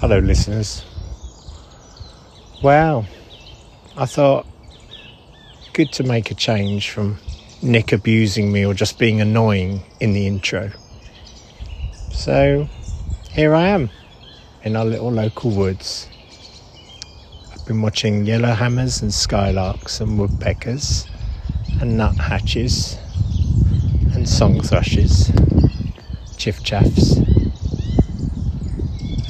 Hello, listeners. Wow, I thought good to make a change from Nick abusing me or just being annoying in the intro. So here I am in our little local woods. I've been watching yellowhammers and skylarks and woodpeckers and nuthatches and song thrushes, chiffchaffs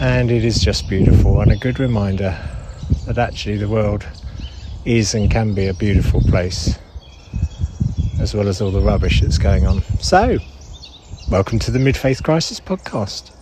and it is just beautiful and a good reminder that actually the world is and can be a beautiful place as well as all the rubbish that's going on. So, welcome to the Mid Faith Crisis podcast.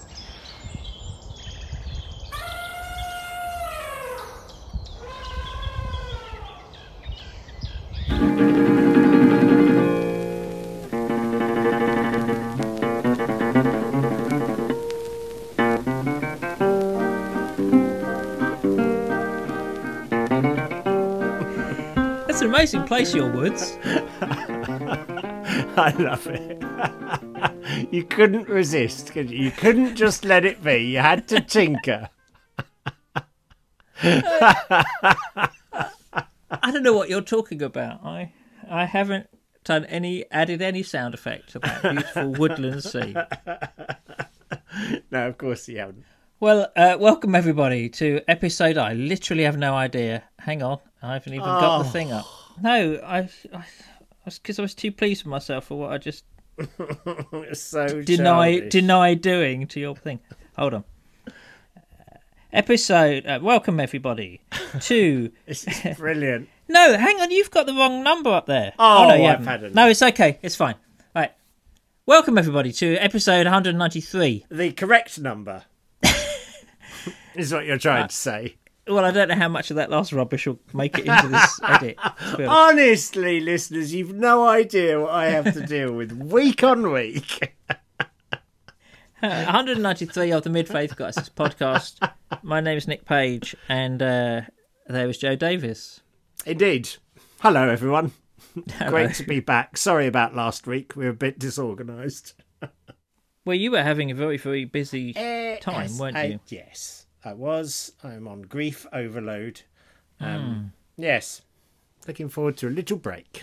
That's place, your woods. I love it. you couldn't resist, could you? You couldn't just let it be. You had to tinker. I don't know what you're talking about. I I haven't done any added any sound effect to that beautiful woodland sea. No, of course you haven't. Well, uh, welcome everybody to episode. I literally have no idea. Hang on, I haven't even got the thing up. No, I, I because I, was too pleased with myself for what I just so deny childish. deny doing to your thing. Hold on. Uh, episode. Uh, welcome everybody to. This is brilliant. No, hang on. You've got the wrong number up there. Oh, no, you I've had it. No, it's okay. It's fine. Right. Welcome everybody to episode 193. the correct number is what you're trying to say. Well, I don't know how much of that last rubbish will make it into this edit. to be honest. Honestly, listeners, you've no idea what I have to deal with week on week. 193 of the Mid Faith Crisis podcast. My name is Nick Page, and uh, there was Joe Davis. Indeed. Hello, everyone. Hello. Great to be back. Sorry about last week. We were a bit disorganised. Well, you were having a very, very busy Eh, time, weren't I- you? yes, I was. I'm on grief overload. Um, Yes. Looking forward to a little break.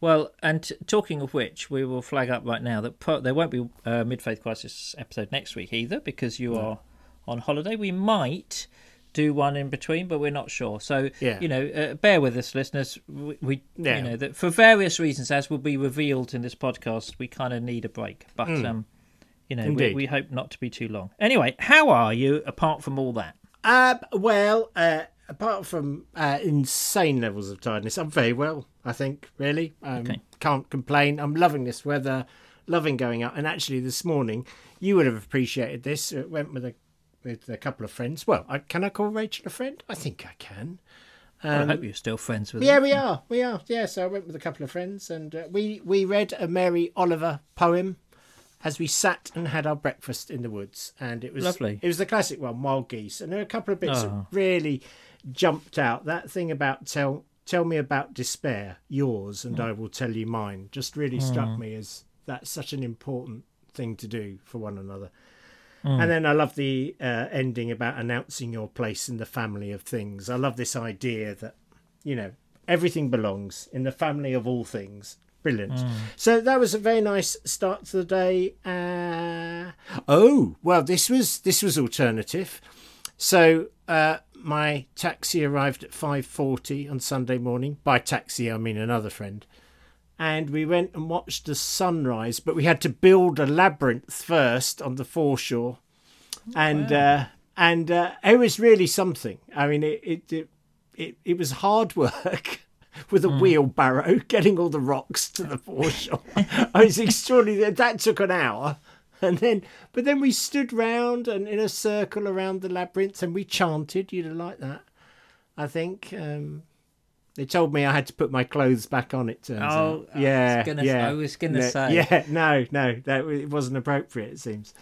Well, and t- talking of which, we will flag up right now that pro- there won't be a Mid Faith Crisis episode next week either because you are on holiday. We might do one in between, but we're not sure. So, Yeah. you know, uh, bear with us, listeners. We, we Yeah. you know, that for various reasons, as will be revealed in this podcast, we kind of need a break. But, um, you know, we, we hope not to be too long. Anyway, how are you apart from all that? Uh, well, uh, apart from uh, insane levels of tiredness, I'm very well, I think, really. Um, Okay. Can't complain. I'm loving this weather, loving going out. And actually, this morning, you would have appreciated this. It went with a with a couple of friends. Well, I, can I call Rachel a friend? I think I can. I hope you're still friends with Um, Yeah, them. we are. We are. Yeah, so I went with a couple of friends and uh, we, we read a Mary Oliver poem as we sat and had our breakfast in the woods. And it was Lovely. It was the classic one, Wild Geese. And there were a couple of bits Oh. that ah. really jumped out. That thing about tell tell me about despair, yours, and mm. I will tell you mine, just really struck mm. me as that's such an important thing to do for one another. Mm. And then I love the uh, ending about announcing your place in the family of things. I love this idea that, you know, everything belongs in the family of all things. Brilliant. So that was a very nice start to the day. Uh, oh well, this was this was alternative. So uh, my taxi arrived at five forty on Sunday morning. By taxi, I mean another friend and we went and watched the sunrise. But we had to build a labyrinth first on the foreshore, and uh, and uh, it was really something. I mean, it it it, it, it was hard work. With a wheelbarrow, getting all the rocks to the foreshore. I was extraordinary. That took an hour, and then, but then we stood round and in a circle around the labyrinth, and we chanted. You'd have liked that, I think. Um, they told me I had to put my clothes back on. It turns Oh, out. Yeah, yeah. I was gonna No, say. Yeah, no, no, that it wasn't appropriate. It seems.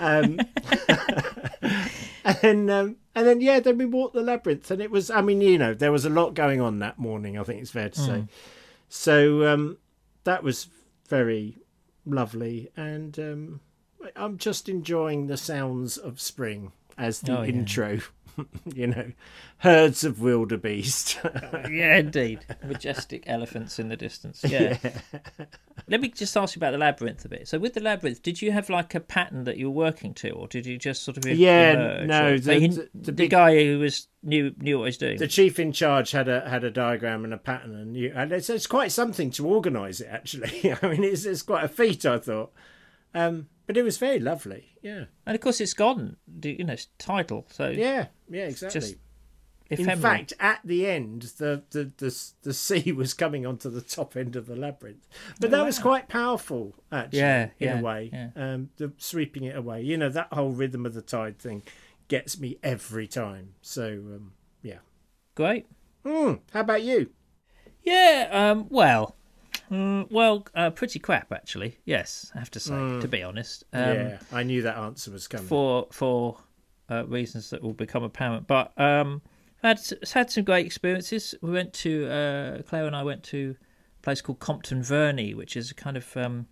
Um, and um, and then, yeah, then we walked the labyrinth, and it was. I mean, you know, there was a lot going on that morning. I think it's fair to say. So um, that was very lovely, and um, I'm just enjoying the sounds of spring as the Oh, yeah. you know, herds of wildebeest. yeah, indeed. Majestic elephants in the distance. Yeah. Let me just ask you about the labyrinth a bit. So, with the labyrinth, did you have like a pattern that you were working to, or did you just sort of Yeah, emerge, no, the- he- the- the the big- guy who was knew knew what he was doing. the chief in charge had a had a diagram and a pattern, and, you, and it's, it's quite something to organise it. Actually, I mean, it's, it's quite a feat. I thought, um, but it was very lovely. Yeah, and of course, it's gone. You know, it's title. So, yeah, yeah, exactly. just in fact, at the end, the, the the the sea was coming onto the top end of the labyrinth, but Oh, that was quite powerful, actually. Yeah, in yeah, a way, yeah. um, the sweeping it away. You know, that whole rhythm of the tide thing gets me every time. So, um, yeah. great. Hmm, how about you? Yeah. Um. Well. Mm, well, uh, pretty crap actually. Yes, I have to say. To be honest. Um, yeah, I knew that answer was coming. for for uh, reasons that will become apparent. But um, I've had had some great experiences. We went to uh, Claire and I went to a place called Compton Verney, which is a kind of um,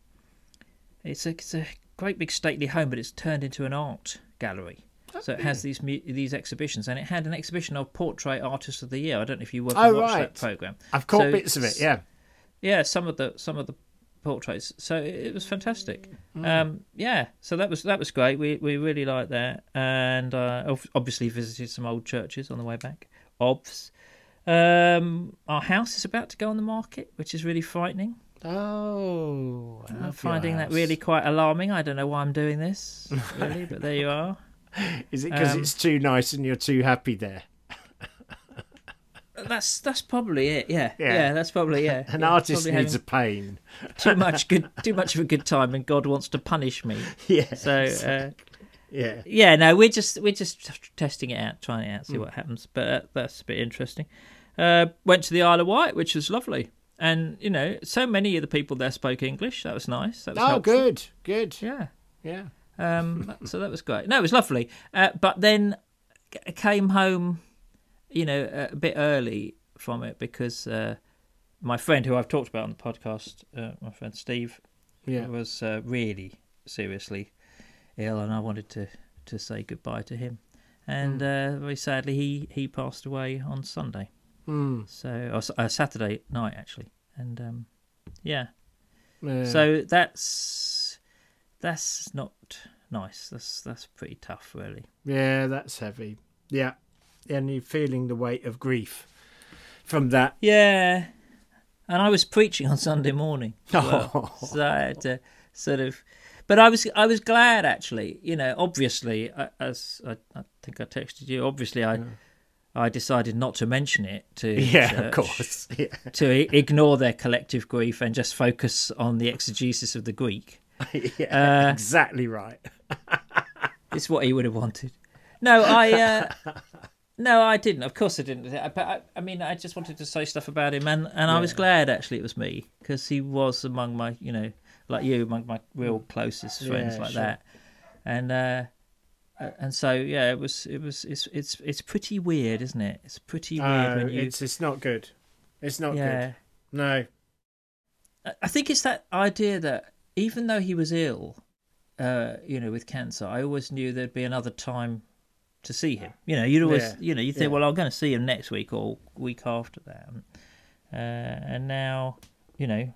it's a it's a great big stately home, but it's turned into an art gallery. So it has these these exhibitions, and it had an exhibition of portrait artist of the year. I don't know if you ever Oh, watched right. that program. I've caught So bits of it. Yeah. Yeah, some of the some of the portraits. So it, was fantastic. Mm. Um, yeah, so that was that was great. We we really liked that, and uh, obviously visited some old churches on the way back. Obs. Um, our house is about to go on the market, which is really frightening. Oh, I'm finding that really quite alarming. I don't know why I'm doing this, really, but there you are. Is it because um, it's too nice and you're too happy there? That's that's probably it. Yeah, Yeah. yeah, that's probably yeah. An Yeah, artist needs a pain. too much good, too much of a good time, and God wants to punish me. Yeah. So. Uh, yeah. yeah, no, we're just we're just testing it out, trying it out, see Hmm. what happens. But uh, that's a bit interesting. Uh, went to the Isle of Wight, which was lovely, and you know, so many of the people there spoke English. That was nice. That was Oh, helpful. good. Good. Yeah. Yeah. Um, so that was great. No, it was lovely. Uh, but then came home, you know, a bit early from it because uh, my friend, who I've talked about on the podcast, uh, my friend Steve, Yeah. was uh, really seriously ill, and I wanted to, to say goodbye to him. And uh, very sadly, he, he passed away on Sunday, Hmm. so or, uh, Saturday night actually. And um, yeah, Yeah. so that's that's not nice. That's that's pretty tough, really. yeah, that's heavy. Yeah. And you're feeling the weight of grief from that. Yeah, and I was preaching on Sunday morning, well, Oh. so I had to sort of. But I was I was glad actually. You know, obviously, I- as I, I think I texted you, obviously I. I decided not to mention it to Yeah, church, of course. Yeah. to ignore their collective grief and just focus on the exegesis of the Greek. yeah. Uh, exactly right. It's what he would have wanted. No, I. Uh, no, I didn't. Of course, I didn't. But I, I mean, I just wanted to say stuff about him, and, and I was glad actually it was me because he was among my, you know, like you, among my real closest friends, Yeah, like sure. that, and uh, uh, and so yeah, it was, it was, it's, it's, it's pretty weird, isn't it? It's pretty weird Oh, when you, it's it's not good. It's not yeah. good. No. I- I think it's that idea that even though he was ill, uh, you know, with cancer, I always knew there'd be another time to see him. You know, you'd always, Yeah, you know, you think, yeah. well, I'm going to see him next week or week after that, uh, and now, you know,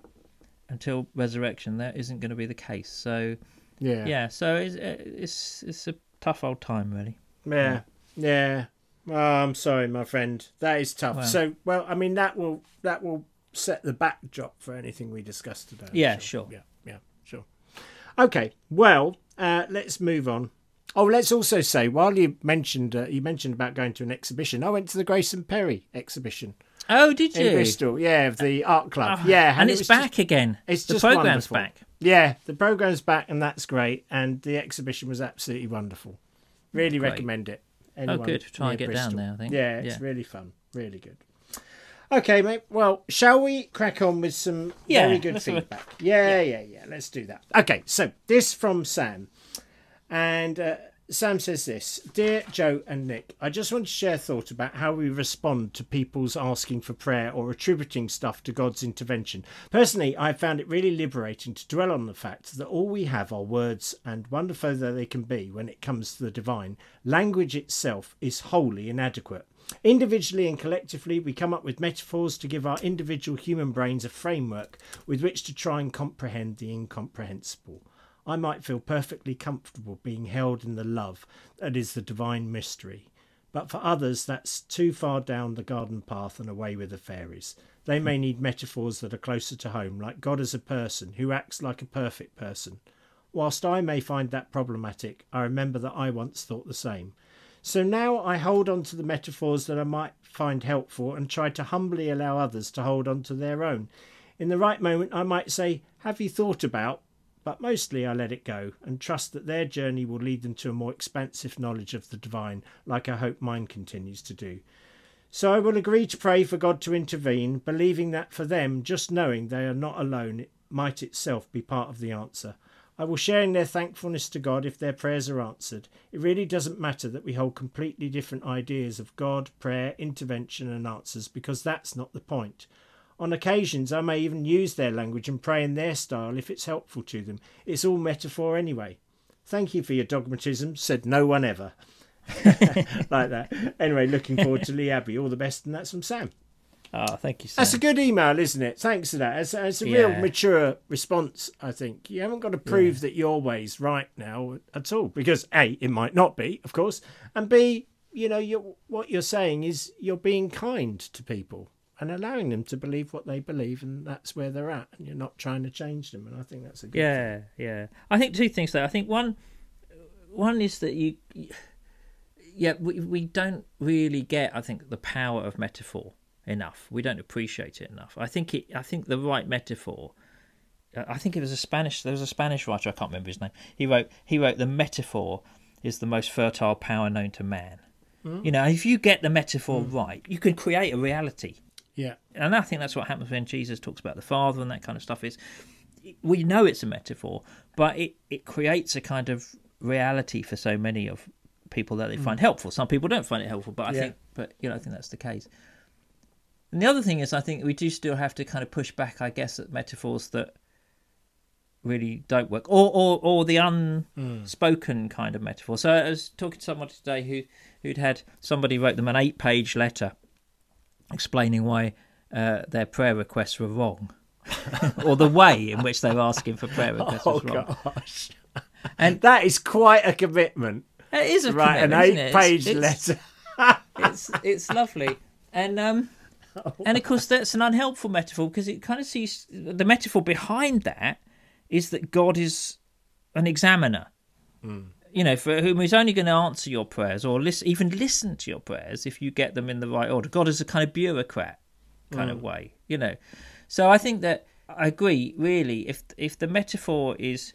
until resurrection, that isn't going to be the case. So, Yeah. yeah, so it's it's it's a tough old time, really. Yeah, yeah. Oh, I'm sorry, my friend. That is tough. Well. So, well, I mean, that will that will set the backdrop for anything we discuss today. Yeah, sure. Yeah, yeah, sure. Okay, well, uh, let's move on. Oh, let's also say while you mentioned uh, you mentioned about going to an exhibition, I went to the Grayson Perry exhibition Oh, did in you? Bristol. Yeah, of the art club. Oh, yeah, and, it it's was back just- again. it's the just program's wonderful. back. yeah, the program's back, and that's great. And the exhibition was absolutely wonderful. Really Great. recommend it. Oh, Anyone good. Try and get down Bristol. there. I think. Yeah, it's really fun. Really good. Okay, mate. Well, shall we crack on with some Yeah, very good let's have a- feedback? Yeah, yeah, yeah, Let's do that. Okay, so this from Sam, and uh, Sam says this Dear Joe and Nick, I just want to share a thought about how we respond to people's asking for prayer or attributing stuff to God's intervention. Personally, I found it really liberating to dwell on the fact that all we have are words, and wonderful though they can be when it comes to the divine, language itself is wholly inadequate. Individually and collectively, we come up with metaphors to give our individual human brains a framework with which to try and comprehend the incomprehensible. I might feel perfectly comfortable being held in the love that is the divine mystery. But for others, that's too far down the garden path and away with the fairies. They may need metaphors that are closer to home, like God as a person who acts like a perfect person. Whilst I may find that problematic, I remember that I once thought the same. So now I hold on to the metaphors that I might find helpful and try to humbly allow others to hold on to their own. In the right moment, I might say, Have you thought about? But mostly I let it go and trust that their journey will lead them to a more expansive knowledge of the divine, like I hope mine continues to do. So I will agree to pray for God to intervene, believing that for them, just knowing they are not alone it might itself be part of the answer. I will share in their thankfulness to God if their prayers are answered. It really doesn't matter that we hold completely different ideas of God, prayer, intervention, and answers, because that's not the point. On occasions, I may even use their language and pray in their style if it's helpful to them. It's all metaphor anyway. Thank you for your dogmatism, said no one ever. like that. Anyway, looking forward to Lee Abbey. All the best, and that's from Sam. Oh, thank you, Sam. That's a good email, isn't it? Thanks for that. It's, it's a real Yeah. mature response, I think. You haven't got to prove that your way's right now at all, because A, it might not be, of course, and B, you know, you're, what you're saying is you're being kind to people and allowing them to believe what they believe, and that's where they're at, and you're not trying to change them. And I think that's a good thing. Yeah, yeah. I think two things there. I think one, one is that you, yeah, we we don't really get. I think the power of metaphor enough. We don't appreciate it enough. I think it. I think the right metaphor. uh, I think it was a Spanish. There was a Spanish writer. I can't remember his name. He wrote. He wrote the metaphor is the most fertile power known to man. You know, if you get the metaphor right, you can create a reality Yeah. and I think that's what happens when Jesus talks about the Father and that kind of stuff. Is we know it's a metaphor, but it it creates a kind of reality for so many of people that they mm. find helpful. Some people don't find it helpful, but I Yeah. think, but you know, I think that's the case. And the other thing is, I think we do still have to kind of push back, I guess, at metaphors that really don't work, or or or the unspoken mm. kind of metaphor. So I was talking to someone today who who'd had somebody wrote them an eight-page letter explaining why uh, their prayer requests were wrong, or the way in which they were asking for prayer requests Oh, was wrong. gosh. And That is quite a commitment. it is a Right, an commitment, isn't eight page It's- letter. It's it's lovely, and um, and of course that's an unhelpful metaphor because it kind of sees the metaphor behind that is that God is an examiner. You know, for whom is only going to answer your prayers or listen, even listen to your prayers if you get them in the right order. God is a kind of bureaucrat kind of way, you know. So I think that I agree. Really, if if the metaphor is,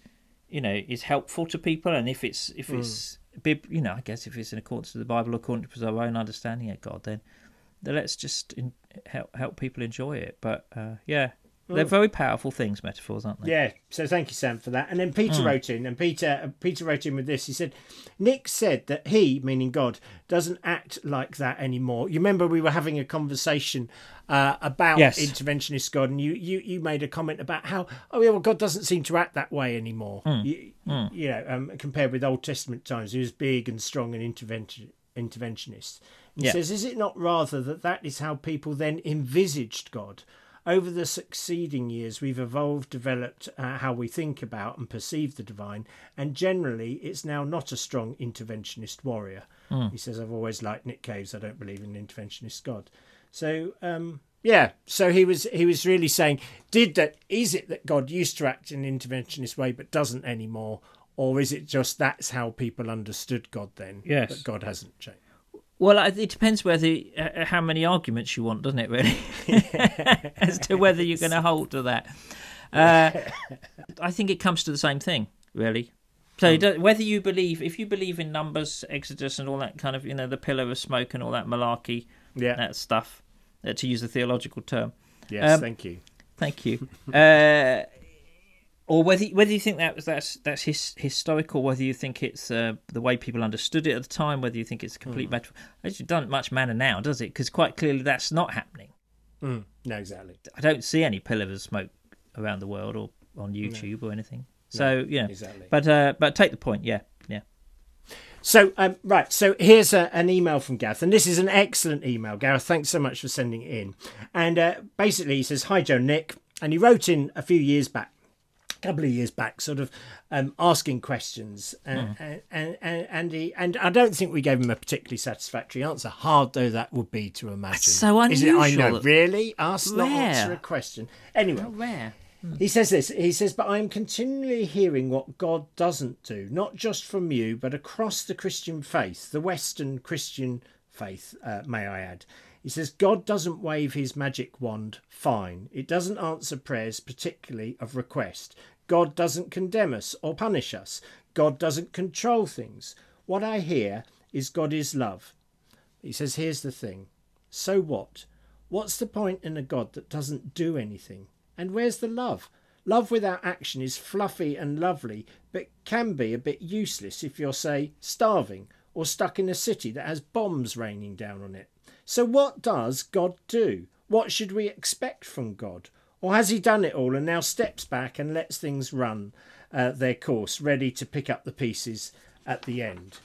you know, is helpful to people, and if it's if it's bib, you know, I guess if it's in accordance to the Bible, according to our own understanding of God, then, then let's just in, help help people enjoy it. But uh, yeah, they're very powerful things, metaphors, aren't they? Yeah, so thank you, Sam, for that. And then Peter wrote in, and Peter Peter wrote in with this. He said, Nick said that he, meaning God, doesn't act like that anymore. You remember we were having a conversation uh, about Yes. interventionist God, and you, you you made a comment about how oh yeah, well God doesn't seem to act that way anymore. You, you know, um, compared with Old Testament times, he was big and strong and intervention interventionist. He Yeah. says, is it not rather that that is how people then envisaged God? Over the succeeding years, we've evolved, developed uh, how we think about and perceive the divine, and generally, it's now not a strong interventionist warrior. He says, I've always liked Nick Cave's, I don't believe in an interventionist God. So, um, yeah, so he was he was really saying, did that is it that God used to act in an interventionist way but doesn't anymore, or is it just that's how people understood God then? Yes. But God hasn't changed. Well, it depends whether uh, how many arguments you want, doesn't it? Really, as to whether you're going to hold to that. Uh, I think it comes to the same thing, really. So it whether you believe, if you believe in numbers, Exodus, and all that kind of, you know, the pillar of smoke and all that malarkey, Yeah. that stuff, uh, to use a theological term. Yes, Um, thank you. Thank you. uh, or whether whether you think that was that's that's his, historical, whether you think it's uh, the way people understood it at the time, whether you think it's a complete mm. metaphor. It doesn't much matter now, does it? Because quite clearly that's not happening. Mm. No, exactly. I don't see any pillars of smoke around the world or on YouTube no. or anything. So no, yeah, exactly. But uh, but take the point. Yeah, yeah. So um, right, so here's a, an email from Gareth, and this is an excellent email, Gareth. Thanks so much for sending it in. And uh, basically, he says, "Hi, Joe, Nick," and he wrote in a few years back couple of years back, sort of um, asking questions, and, mm. and, and, and, he, and I don't think we gave him a particularly satisfactory answer. Hard though that would be to imagine. That's so unusual. Is it, I know, really. Ask not answer a question. Anyway, How rare. Hmm. He says this. He says, "But I am continually hearing what God doesn't do, not just from you, but across the Christian faith, the Western Christian faith, uh, may I add." He says, God doesn't wave his magic wand, fine. It doesn't answer prayers, particularly of request. God doesn't condemn us or punish us. God doesn't control things. What I hear is God is love. He says, here's the thing. So what? What's the point in a God that doesn't do anything? And where's the love? Love without action is fluffy and lovely, but can be a bit useless if you're, say, starving or stuck in a city that has bombs raining down on it. So, what does God do? What should we expect from God? Or has he done it all and now steps back and lets things run uh, their course, ready to pick up the pieces at the end?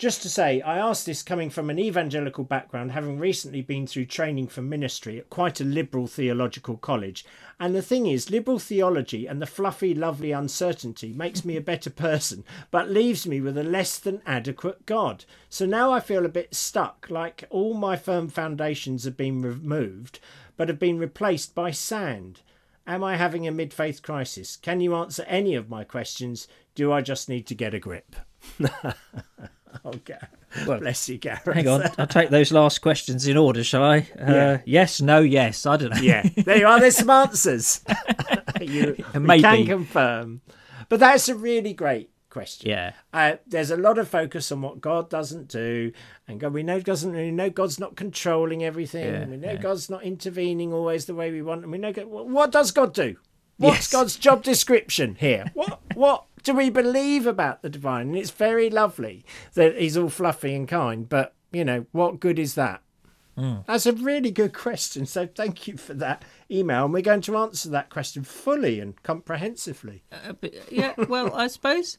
Just to say, I asked this coming from an evangelical background, having recently been through training for ministry at quite a liberal theological college. And the thing is, liberal theology and the fluffy, lovely uncertainty makes me a better person, but leaves me with a less than adequate God. So now I feel a bit stuck, like all my firm foundations have been removed, but have been replaced by sand. Am I having a mid faith crisis? Can you answer any of my questions? Do I just need to get a grip? okay. Well, Bless you, Gareth. Hang on, I'll take those last questions in order, shall I? Uh, yeah. Yes, no, yes. I don't know. Yeah, there you are. There's some answers. you Maybe. can confirm. But that's a really great question. Yeah. Uh, there's a lot of focus on what God doesn't do, and God, we know doesn't. We know God's not controlling everything. Yeah, we know yeah. God's not intervening always the way we want, and we know God, what does God do? What's yes. God's job description here? What what do we believe about the divine? And it's very lovely that he's all fluffy and kind, but you know, what good is that? Mm. That's a really good question. So thank you for that email. And we're going to answer that question fully and comprehensively. Uh, but, yeah, well, I suppose.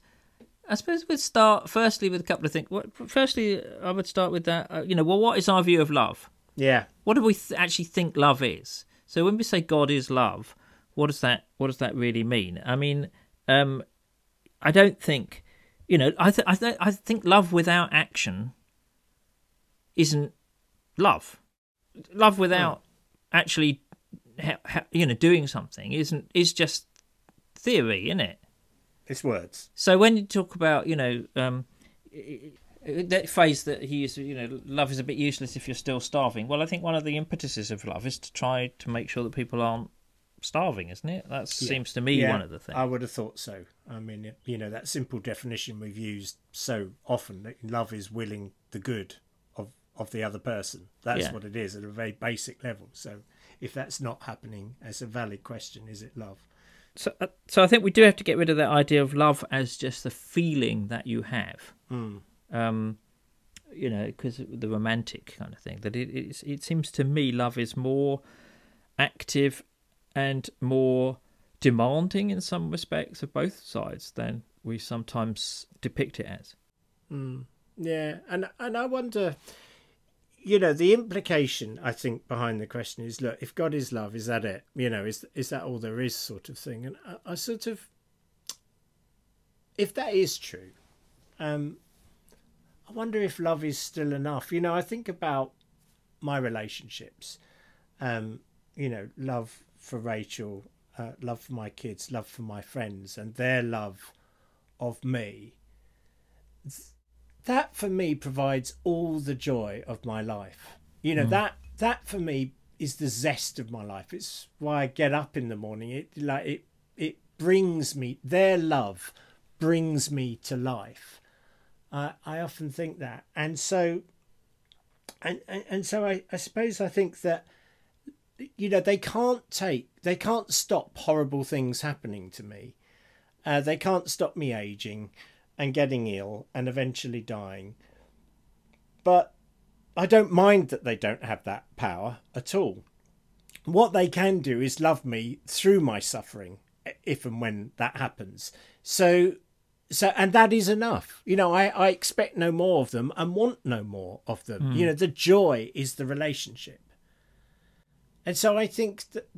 I suppose we'd start firstly with a couple of things. Firstly, I would start with that. Uh, you know, well, what is our view of love? Yeah. What do we th- actually think love is? So when we say God is love, what does that what does that really mean? I mean, um, I don't think, you know, I th- I, th- I think love without action isn't love. Love without oh. actually, ha- ha- you know, doing something isn't is just theory, isn't it? It's words. So when you talk about, you know, um, that phrase that he used, you know, love is a bit useless if you're still starving. Well, I think one of the impetuses of love is to try to make sure that people aren't starving, isn't it? That yeah. seems to me yeah, one of the things. I would have thought so. I mean, you know, that simple definition we've used so often that love is willing the good of of the other person. That's yeah. what it is at a very basic level. So, if that's not happening, it's a valid question. Is it love? So, uh, so I think we do have to get rid of that idea of love as just the feeling that you have. Mm. Um, you know, because the romantic kind of thing. That it, it it seems to me love is more active and more demanding in some respects of both sides than we sometimes depict it as. Mm, yeah, and and I wonder, you know, the implication I think behind the question is, look, if God is love, is that it? You know, is is that all there is, sort of thing? And I, I sort of, if that is true, um, I wonder if love is still enough. You know, I think about my relationships. Um, you know, love for Rachel, uh, love for my kids, love for my friends, and their love of me. That for me provides all the joy of my life. You know mm. that that for me is the zest of my life. It's why I get up in the morning. It like it it brings me their love brings me to life. Uh, I often think that, and so and and, and so I, I suppose I think that you know they can't take they can't stop horrible things happening to me Uh, they can't stop me aging and getting ill and eventually dying. But I don't mind that they don't have that power at all. What they can do is love me through my suffering, if and when that happens. So, so and that is enough. You know, I, I expect no more of them and want no more of them. You know, the joy is the relationship. And so I think that,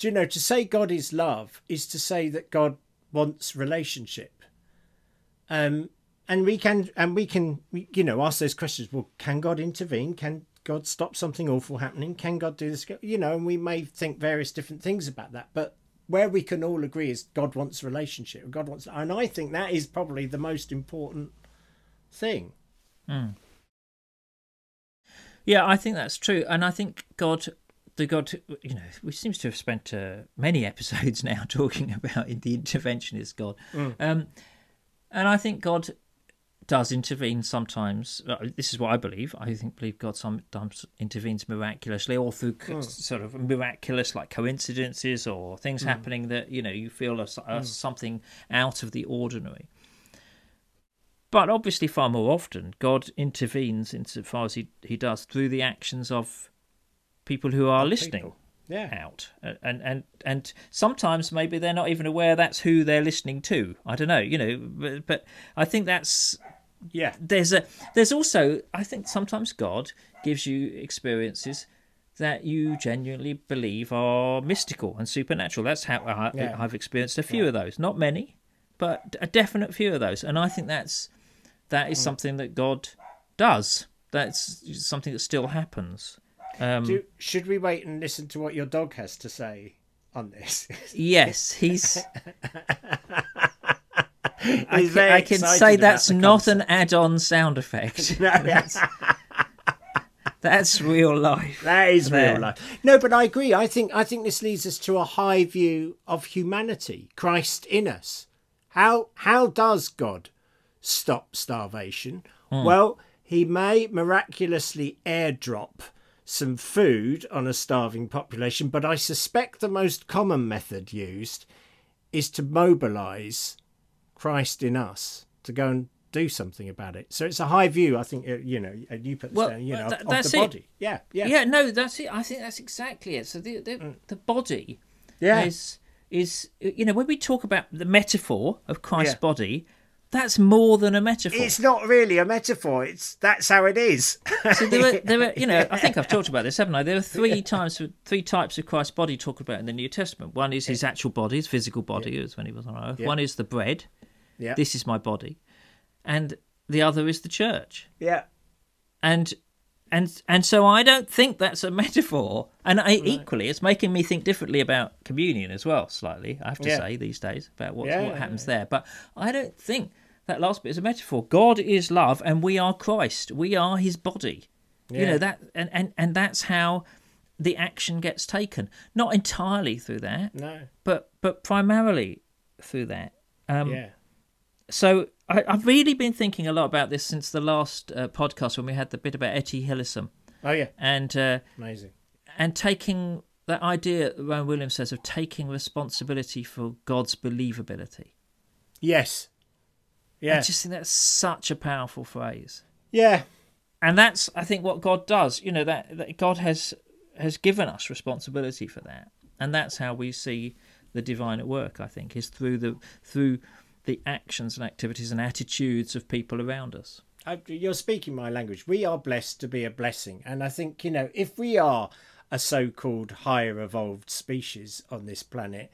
you know, to say God is love is to say that God wants relationship. Um, and we can and we can you know ask those questions. Well can god intervene? Can god stop something awful happening? Can god do this? You know and we may think various different things about that. But where we can all agree is god wants relationship. God wants and i think that is probably the most important thing. Yeah, I think that's true, and I think God, the God, you know, we seems to have spent uh, many episodes now talking about the interventionist God, um, and I think God does intervene sometimes. Uh, This is what I believe. I think believe God sometimes intervenes miraculously, or through co- sort of miraculous like coincidences or things happening that you know you feel are, are something out of the ordinary. But obviously, far more often, God intervenes insofar as he, he does through the actions of people who are listening people. yeah out. And, and, and sometimes maybe they're not even aware that's who they're listening to. I don't know, you know, but, but I think that's yeah there's a there's also I think sometimes God gives you experiences that you genuinely believe are mystical and supernatural. That's how I, Yeah. I've experienced a few of those. Not many, but a definite few of those. And I think that's that is Mm. something that God does. That's something that still happens. Um, Do, should we wait and listen to what your dog has to say on this yes, he's. I can, I can say that's not an add-on sound effect. No, yes. That's real life. That is there. real life. No, but I agree. I think I think this leads us to a high view of humanity, Christ in us. How how does God stop starvation? Well, he may miraculously airdrop some food on a starving population, but I suspect the most common method used is to mobilize Christ in us to go and do something about it. So it's a high view. I think uh, you know you put this Well, down, you know, that- of, that's the it. body. Yeah, yeah, Yeah, no, that's it. I think that's exactly it. So the the, the body yeah. is is you know when we talk about the metaphor of Christ's Yeah. body, that's more than a metaphor. It's not really a metaphor. It's that's how it is. So there are, there are, you know, I think I've talked about this, haven't I? There are three times, three types of Christ's body talked about in the New Testament. One is his actual body, his physical body, as when he was on earth. Yeah. One is the bread. yeah, This is my body, and the other is the church. yeah, And and and so I don't think that's a metaphor. And I, equally, it's making me think differently about communion as well. Slightly, I have to Yeah. say these days about what Yeah, what yeah, happens there. But I don't think that last bit is a metaphor. God is love, and we are Christ. We are His body. You know that, and and and that's how the action gets taken. Not entirely through that, no, but but primarily through that. Um, yeah, so I, I've really been thinking a lot about this since the last uh, podcast when we had the bit about Etty Hillesum oh yeah, and uh, amazing. and taking that idea that Rowan Williams says of taking responsibility for God's believability. Yes, I just think that's such a powerful phrase, yeah, and that's I think what God does. You know that, that God has has given us responsibility for that, and that's how we see the divine at work. I think is through the through the actions and activities and attitudes of people around us. I, you're speaking my language. We are blessed to be a blessing, and I think you know if we are a so-called higher evolved species on this planet,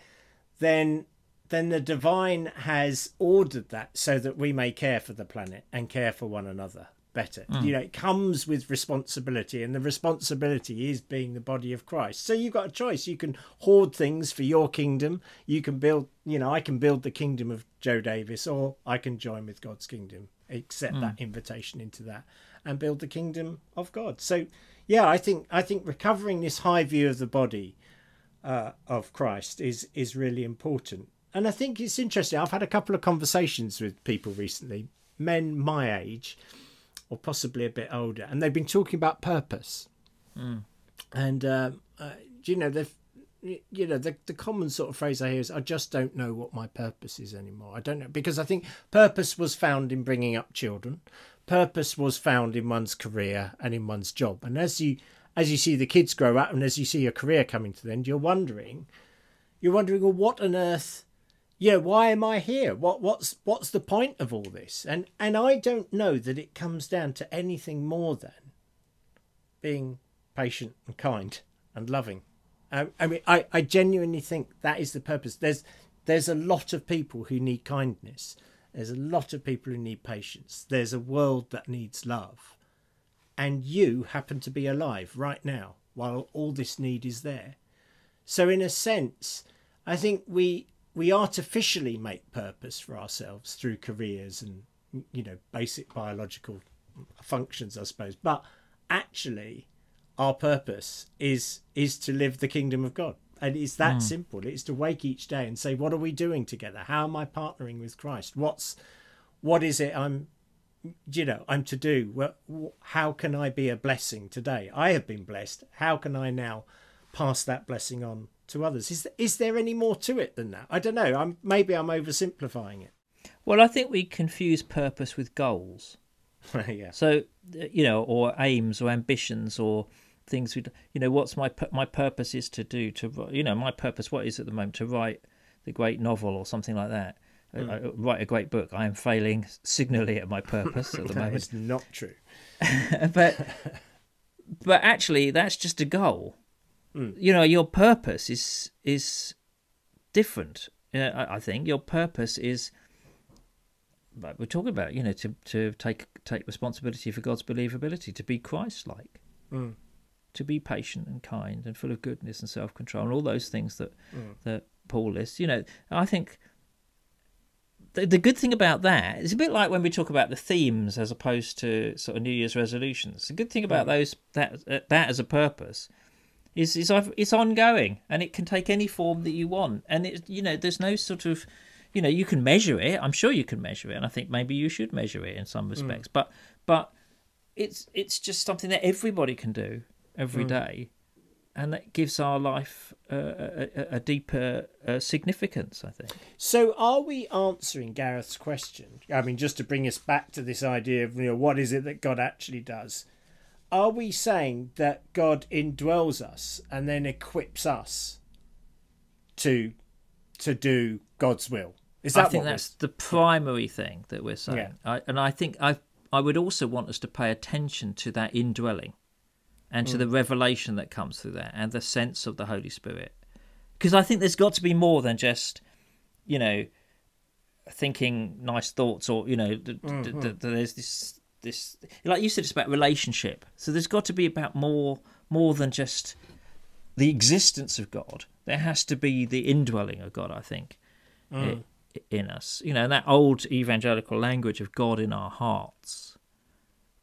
then then the divine has ordered that so that we may care for the planet and care for one another better. You know, it comes with responsibility, and the responsibility is being the body of Christ. So you've got a choice. You can hoard things for your kingdom. You can build, you know, I can build the kingdom of Joe Davis, or I can join with God's kingdom, accept that invitation into that, and build the kingdom of God. So, yeah, I think I think recovering this high view of the body uh, of Christ is is really important. And I think it's interesting. I've had a couple of conversations with people recently, men my age, or possibly a bit older, and they've been talking about purpose. And um, uh, you know they've you know the the common sort of phrase I hear is I just don't know what my purpose is anymore. I don't know because I think purpose was found in bringing up children. Purpose was found in one's career and in one's job. And as you as you see the kids grow up and as you see your career coming to the end, you're wondering you're wondering well what on earth yeah why am i here? What what's what's the point of all this? And and i don't know that it comes down to anything more than being patient and kind and loving. Um, i mean I, I genuinely think that is the purpose. There's there's a lot of people who need kindness. There's a lot of people who need patience. There's a world that needs love. And you happen to be alive right now while all this need is there. So in a sense i think we we artificially make purpose for ourselves through careers and you know basic biological functions i suppose. But actually our purpose is is to live the kingdom of god. And it's that hmm. simple. It's to wake each day and say what are we doing together? How am i partnering with christ? What's what is it i'm you know i'm to do? Well, how can i be a blessing today? I have been blessed. How can i now pass that blessing on to others is is there any more to it than that i don't know i'm maybe i'm oversimplifying it Well, I think we confuse purpose with goals. yeah So, uh, you know, or aims or ambitions or things we, you know, what's my my purpose is to do to, you know, my purpose. What is at the moment to write the great novel or something like that. Uh, uh, write a great book. I am failing signally at my purpose at the moment. it's not true but but actually that's just a goal you know your purpose is is different. Uh, I, I think your purpose is like we're talking about you know to to take take responsibility for god's believability to be christ-like. Mm. to be patient and kind and full of goodness and self-control and all those things that that paul lists. You know i think the, the good thing about that is a bit like when we talk about the themes as opposed to sort of New Year's resolutions. The good thing about those that that as a purpose is is it's ongoing and it can take any form that you want. And it you know there's no sort of you know you can measure it. I'm sure you can measure it, and I think maybe you should measure it in some respects. But but it's it's just something that everybody can do every day, and that gives our life uh, a, a, a deeper uh, significance. I think. So, are we answering Gareth's question? I mean, just to bring us back to this idea of you know what is it that God actually does? Are we saying that God indwells us and then equips us to to do God's will? Is that I think that's the primary thing that we're saying. Yeah. I, and I think I I would also want us to pay attention to that indwelling and to the Mm. revelation that comes through that and the sense of the Holy Spirit. Because I think there's got to be more than just, you know, thinking nice thoughts or, you know, th- Mm-hmm. th- th- there's this this like you said it's about relationship. So there's got to be about more more than just the existence of God. There has to be the indwelling of God, I think Mm. in us. You know, that old evangelical language of God in our hearts,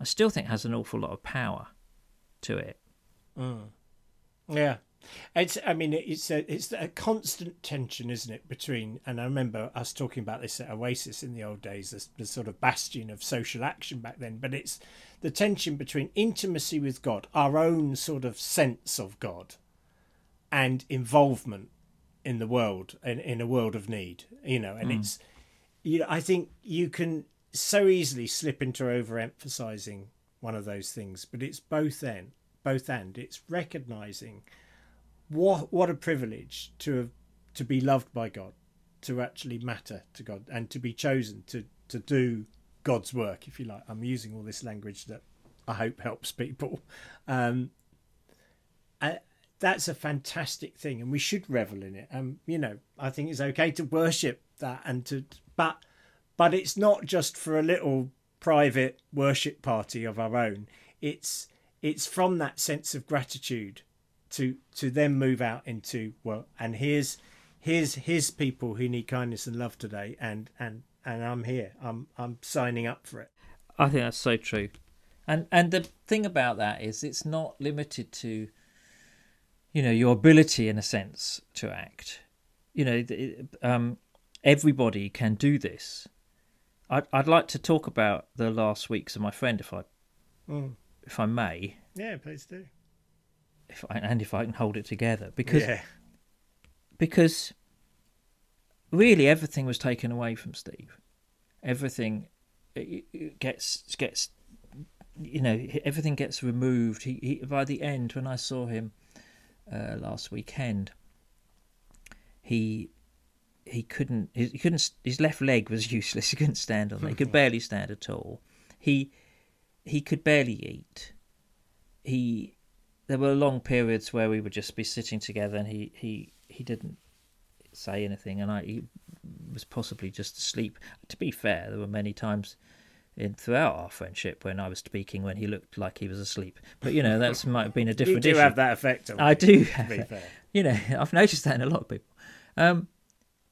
I still think has an awful lot of power to it. Yeah, it's. I mean, it's a it's a constant tension, isn't it? Between and I remember us talking about this at Oasis in the old days, the, the sort of bastion of social action back then. But it's the tension between intimacy with God, our own sort of sense of God, and involvement in the world in, in a world of need. You know, and hmm. it's you know I think you can so easily slip into overemphasizing one of those things, but it's both end, both and. It's recognizing what what a privilege to have to be loved by God, to actually matter to God, and to be chosen to to do God's work, if you like. I'm using all this language that I hope helps people. Um, that's a fantastic thing, and we should revel in it. Um, you know, I think it's okay to worship that, and to but but it's not just for a little private worship party of our own. It's it's from that sense of gratitude to to then move out into well, and here's here's his people who need kindness and love today, and and and I'm here. I'm I'm signing up for it. I think that's so true. And and the thing about that is it's not limited to you know your ability in a sense to act. You know, um, everybody can do this. I'd I'd like to talk about the last weeks of my friend if I Mm. if I may, Yeah, please do. If I, and if I can hold it together because yeah, because really everything was taken away from Steve. Everything gets gets you know everything gets removed. He, he by the end when I saw him uh, last weekend, he he couldn't he couldn't his left leg was useless. He couldn't stand on it. He could barely stand at all. He he could barely eat. He there were long periods where we would just be sitting together and he he he didn't say anything and I he was possibly just asleep. To be fair, there were many times in throughout our friendship when I was speaking when he looked like he was asleep. But you know, that might have been a different. you do issue. have that effect. I do. Have to be fair. you know, I've noticed that in a lot of people. Um,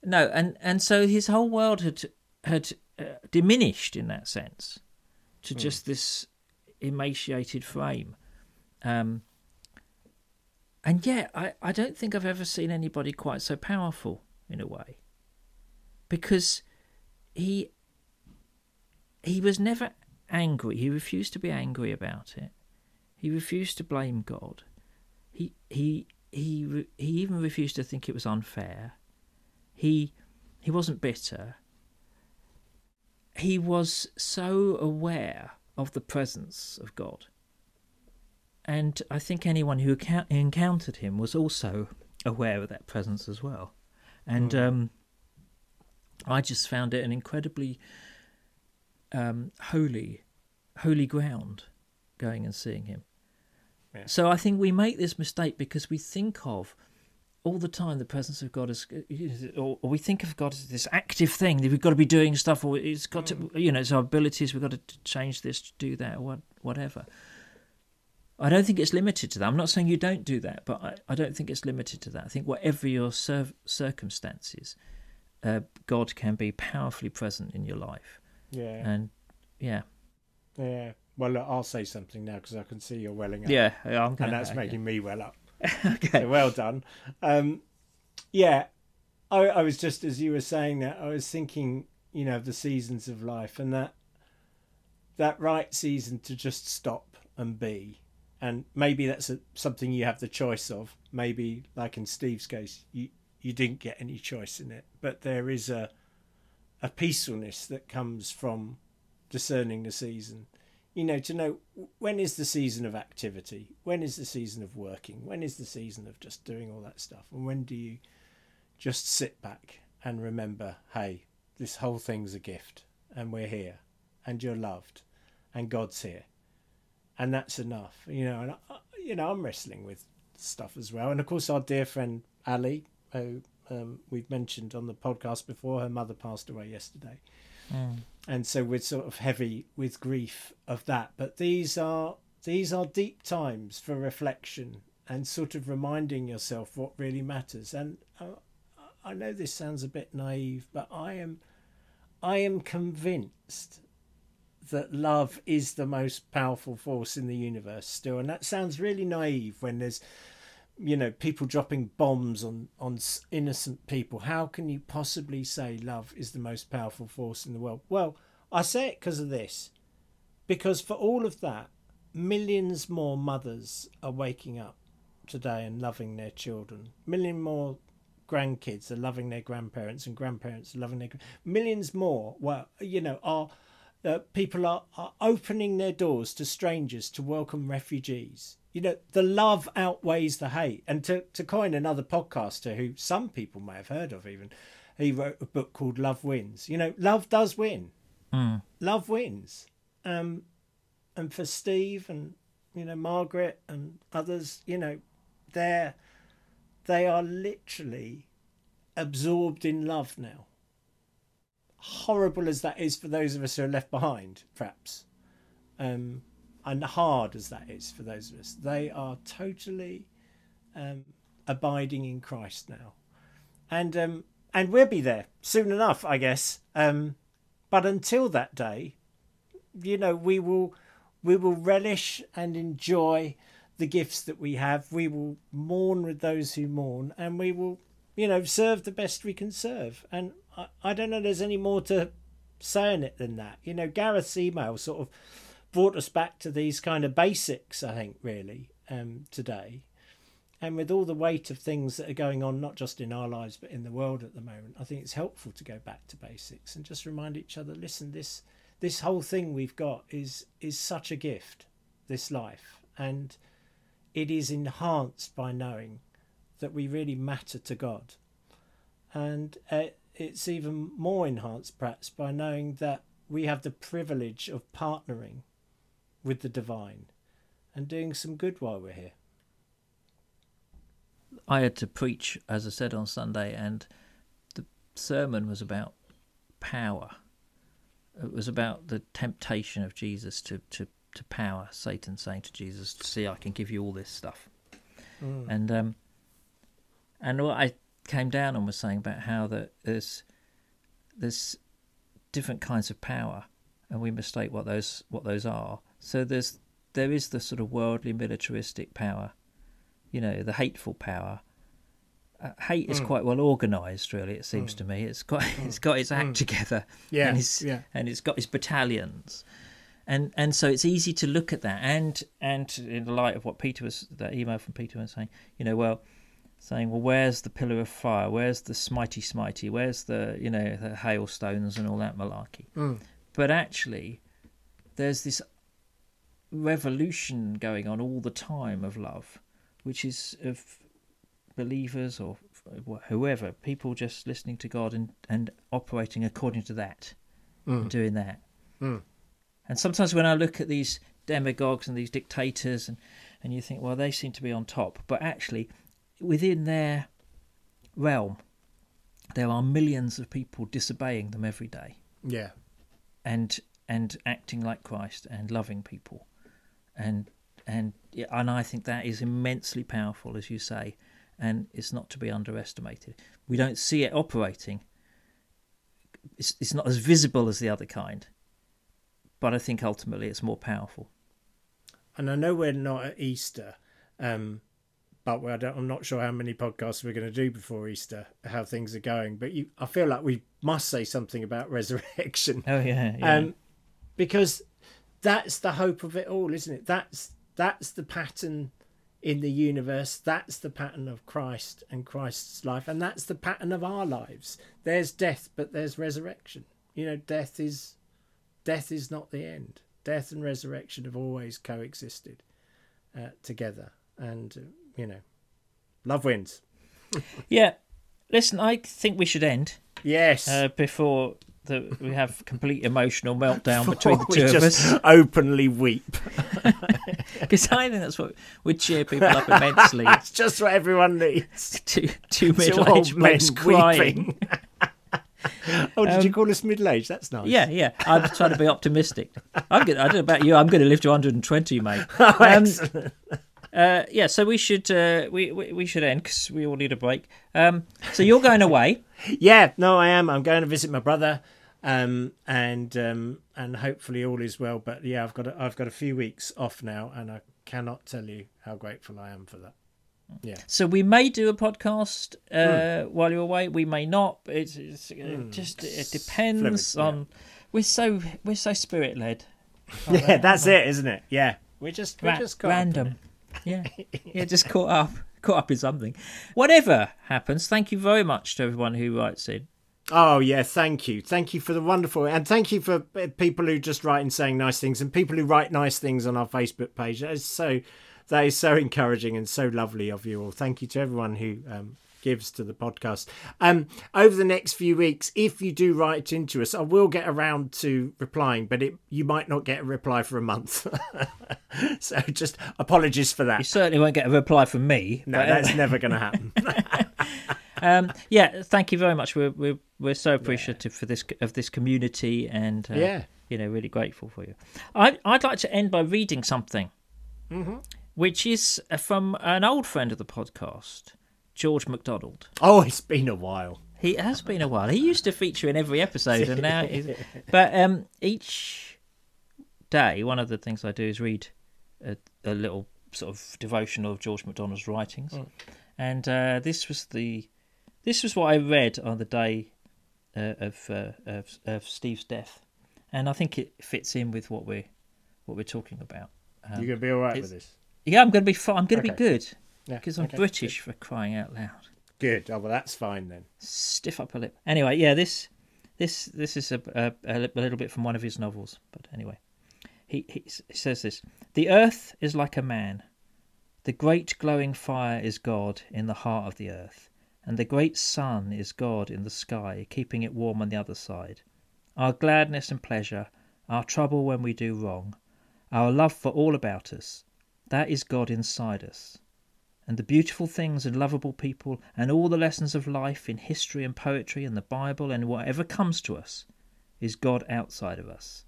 no, and and so his whole world had had uh, diminished in that sense to mm. just this emaciated frame. Um, and yet, I, I don't think I've ever seen anybody quite so powerful in a way. Because he he was never angry. He refused to be angry about it. He refused to blame God. He he he he even refused to think it was unfair. He he wasn't bitter. He was so aware of the presence of God. And I think anyone who encountered him was also aware of that presence as well. And mm. um, I just found it an incredibly um, holy, holy ground going and seeing him. Yeah. So I think we make this mistake because we think of all the time the presence of God as, or, we think of God as this active thing that we've got to be doing stuff, or it's got to, mm. you know, it's our abilities. We've got to change this, do that, or whatever. I don't think it's limited to that. I'm not saying you don't do that, but I, I don't think it's limited to that. I think whatever your circumstances, uh, God can be powerfully present in your life. Yeah. And yeah. Yeah. Well, look, I'll say something now because I can see you're welling up. Yeah, I'm gonna, and that's making me well up. okay. So well done. Um, yeah, I, I was just as you were saying that I was thinking, you know, of the seasons of life and that that right season to just stop and be, and maybe that's a, something you have the choice of. Maybe, like in Steve's case, you you didn't get any choice in it, but there is a a peacefulness that comes from discerning the season. You know, to know when is the season of activity, when is the season of working, when is the season of just doing all that stuff, and when do you just sit back and remember, hey, this whole thing's a gift, and we're here, and you're loved, and God's here, and that's enough. You know, and I, you know, I'm wrestling with stuff as well, and of course, our dear friend Ali, who um, we've mentioned on the podcast before, her mother passed away yesterday. Mm. And so we're sort of heavy with grief of that. But these are these are deep times for reflection and sort of reminding yourself what really matters. And uh, I know this sounds a bit naive, but I am I am convinced that love is the most powerful force in the universe still. And that sounds really naive when there's you know people dropping bombs on on innocent people how can you possibly say love is the most powerful force in the world well i say it because of this because for all of that millions more mothers are waking up today and loving their children million more grandkids are loving their grandparents and grandparents are loving their millions more well you know are uh, people are, are opening their doors to strangers to welcome refugees. You know the love outweighs the hate. And to, to coin another podcaster who some people may have heard of even he wrote a book called love wins. You know love does win. Mm. love wins. Um and for steve and you know margaret and others you know they're they are literally absorbed in love now horrible as that is for those of us who are left behind perhaps um and hard as that is for those of us, they are totally um, abiding in Christ now, and um, and we'll be there soon enough, I guess. Um, but until that day, you know, we will we will relish and enjoy the gifts that we have. We will mourn with those who mourn, and we will, you know, serve the best we can serve. And I, I don't know, there's any more to say in it than that. You know, Gareth's email sort of brought us back to these kind of basics, I think, really, um, today. and with all the weight of things that are going on, not just in our lives but in the world at the moment, I think it's helpful to go back to basics and just remind each other: listen, this this whole thing we've got is is such a gift, this life, and it is enhanced by knowing that we really matter to God, and uh, it's even more enhanced perhaps by knowing that we have the privilege of partnering with the divine and doing some good while we're here. I had to preach, as I said on Sunday, and the sermon was about power. It was about the temptation of Jesus to, to, to power. Satan saying to Jesus, "See, I can give you all this stuff," mm. and um, and what I came down and was saying about how that there's there's different kinds of power, and we mistake what those what those are. So there's there is the sort of worldly militaristic power, you know, the hateful power. Uh, hate is mm. quite well organised, really. It seems mm. to me it's got mm. it's got its act mm. together, yeah, and it's, yeah, and it's got its battalions, and and so it's easy to look at that, and and in the light of what Peter was that email from Peter was saying, you know, well, saying, well, where's the pillar of fire? Where's the smitey smitey? Where's the, you know, the hailstones and all that malarkey? Mm. But actually, there's this revolution going on all the time of love, which is of believers or whoever, people just listening to God and, and operating according to that mm. and doing that. Mm. And sometimes when I look at these demagogues and these dictators and, and you think, well, they seem to be on top. But actually, within their realm, there are millions of people disobeying them every day. Yeah. And and acting like Christ and loving people, and and and I think that is immensely powerful, as you say, and it's not to be underestimated. We don't see it operating. It's it's not as visible as the other kind, but I think ultimately it's more powerful. And I know we're not at Easter, um, but I'm not sure how many podcasts we're going to do before Easter, how things are going. But you, I feel like we must say something about resurrection. Oh yeah, yeah. Um, because that's the hope of it all, isn't it? That's that's the pattern in the universe. That's the pattern of Christ and Christ's life, and that's the pattern of our lives. There's death, but there's resurrection. You know, death is death is not the end. Death and resurrection have always coexisted uh, together, and uh, you know, love wins. yeah. Listen, I think we should end. Yes. Uh, before the, we have complete emotional meltdown between the two of us. Openly weep. Because I think that's what would cheer people up immensely. That's just what everyone needs. two two middle aged men crying. oh, did um, you call us middle aged? That's nice. Yeah, yeah. I'm trying to be optimistic. I'm good. I don't know about you. I'm going to live to 120, mate. Oh, um, excellent. Uh, yeah, so we should uh, we, we, we should end because we all need a break. Um, so you're going away? yeah, no, I am. I'm going to visit my brother, um, and um, and hopefully all is well. But yeah, I've got a, I've got a few weeks off now, and I cannot tell you how grateful I am for that. Yeah. So we may do a podcast uh, mm. while you're away. We may not. It's, it's mm. just it depends on. Yeah. We're so we're so spirit led. yeah, that's it, isn't it? Yeah, we're just we're Ra- just random. Yeah, yeah, just caught up, caught up in something. Whatever happens, thank you very much to everyone who writes in. Oh yeah, thank you, thank you for the wonderful, and thank you for people who just write and saying nice things, and people who write nice things on our Facebook page. That is so, that is so encouraging and so lovely of you all. Thank you to everyone who um, gives to the podcast. Um, over the next few weeks, if you do write into us, I will get around to replying, but it you might not get a reply for a month. so just apologies for that. You certainly won't get a reply from me. No, but... that's never going to happen. um, yeah, thank you very much. We're we're, we're so appreciative yeah. for this of this community, and uh, yeah, you know, really grateful for you. I I'd like to end by reading something, mm-hmm. which is from an old friend of the podcast. George MacDonald. Oh, it's been a while. He has been a while. He used to feature in every episode, and now, he's... but um, each day, one of the things I do is read a, a little sort of devotional of George MacDonald's writings, mm. and uh, this was the this was what I read on the day uh, of, uh, of, of Steve's death, and I think it fits in with what we're what we're talking about. Um, You're gonna be all right with this. Yeah, I'm gonna be. I'm gonna okay. be good. Yeah, Because I'm okay, British for crying out loud. Good. Oh well, that's fine then. Stiff upper lip. Anyway, yeah, this this this is a, a, a little bit from one of his novels. But anyway, he, he says this: the earth is like a man. The great glowing fire is God in the heart of the earth, and the great sun is God in the sky, keeping it warm on the other side. Our gladness and pleasure, our trouble when we do wrong, our love for all about us, that is God inside us and the beautiful things and lovable people and all the lessons of life in history and poetry and the Bible and whatever comes to us is God outside of us.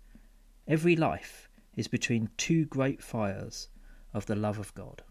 Every life is between two great fires of the love of God.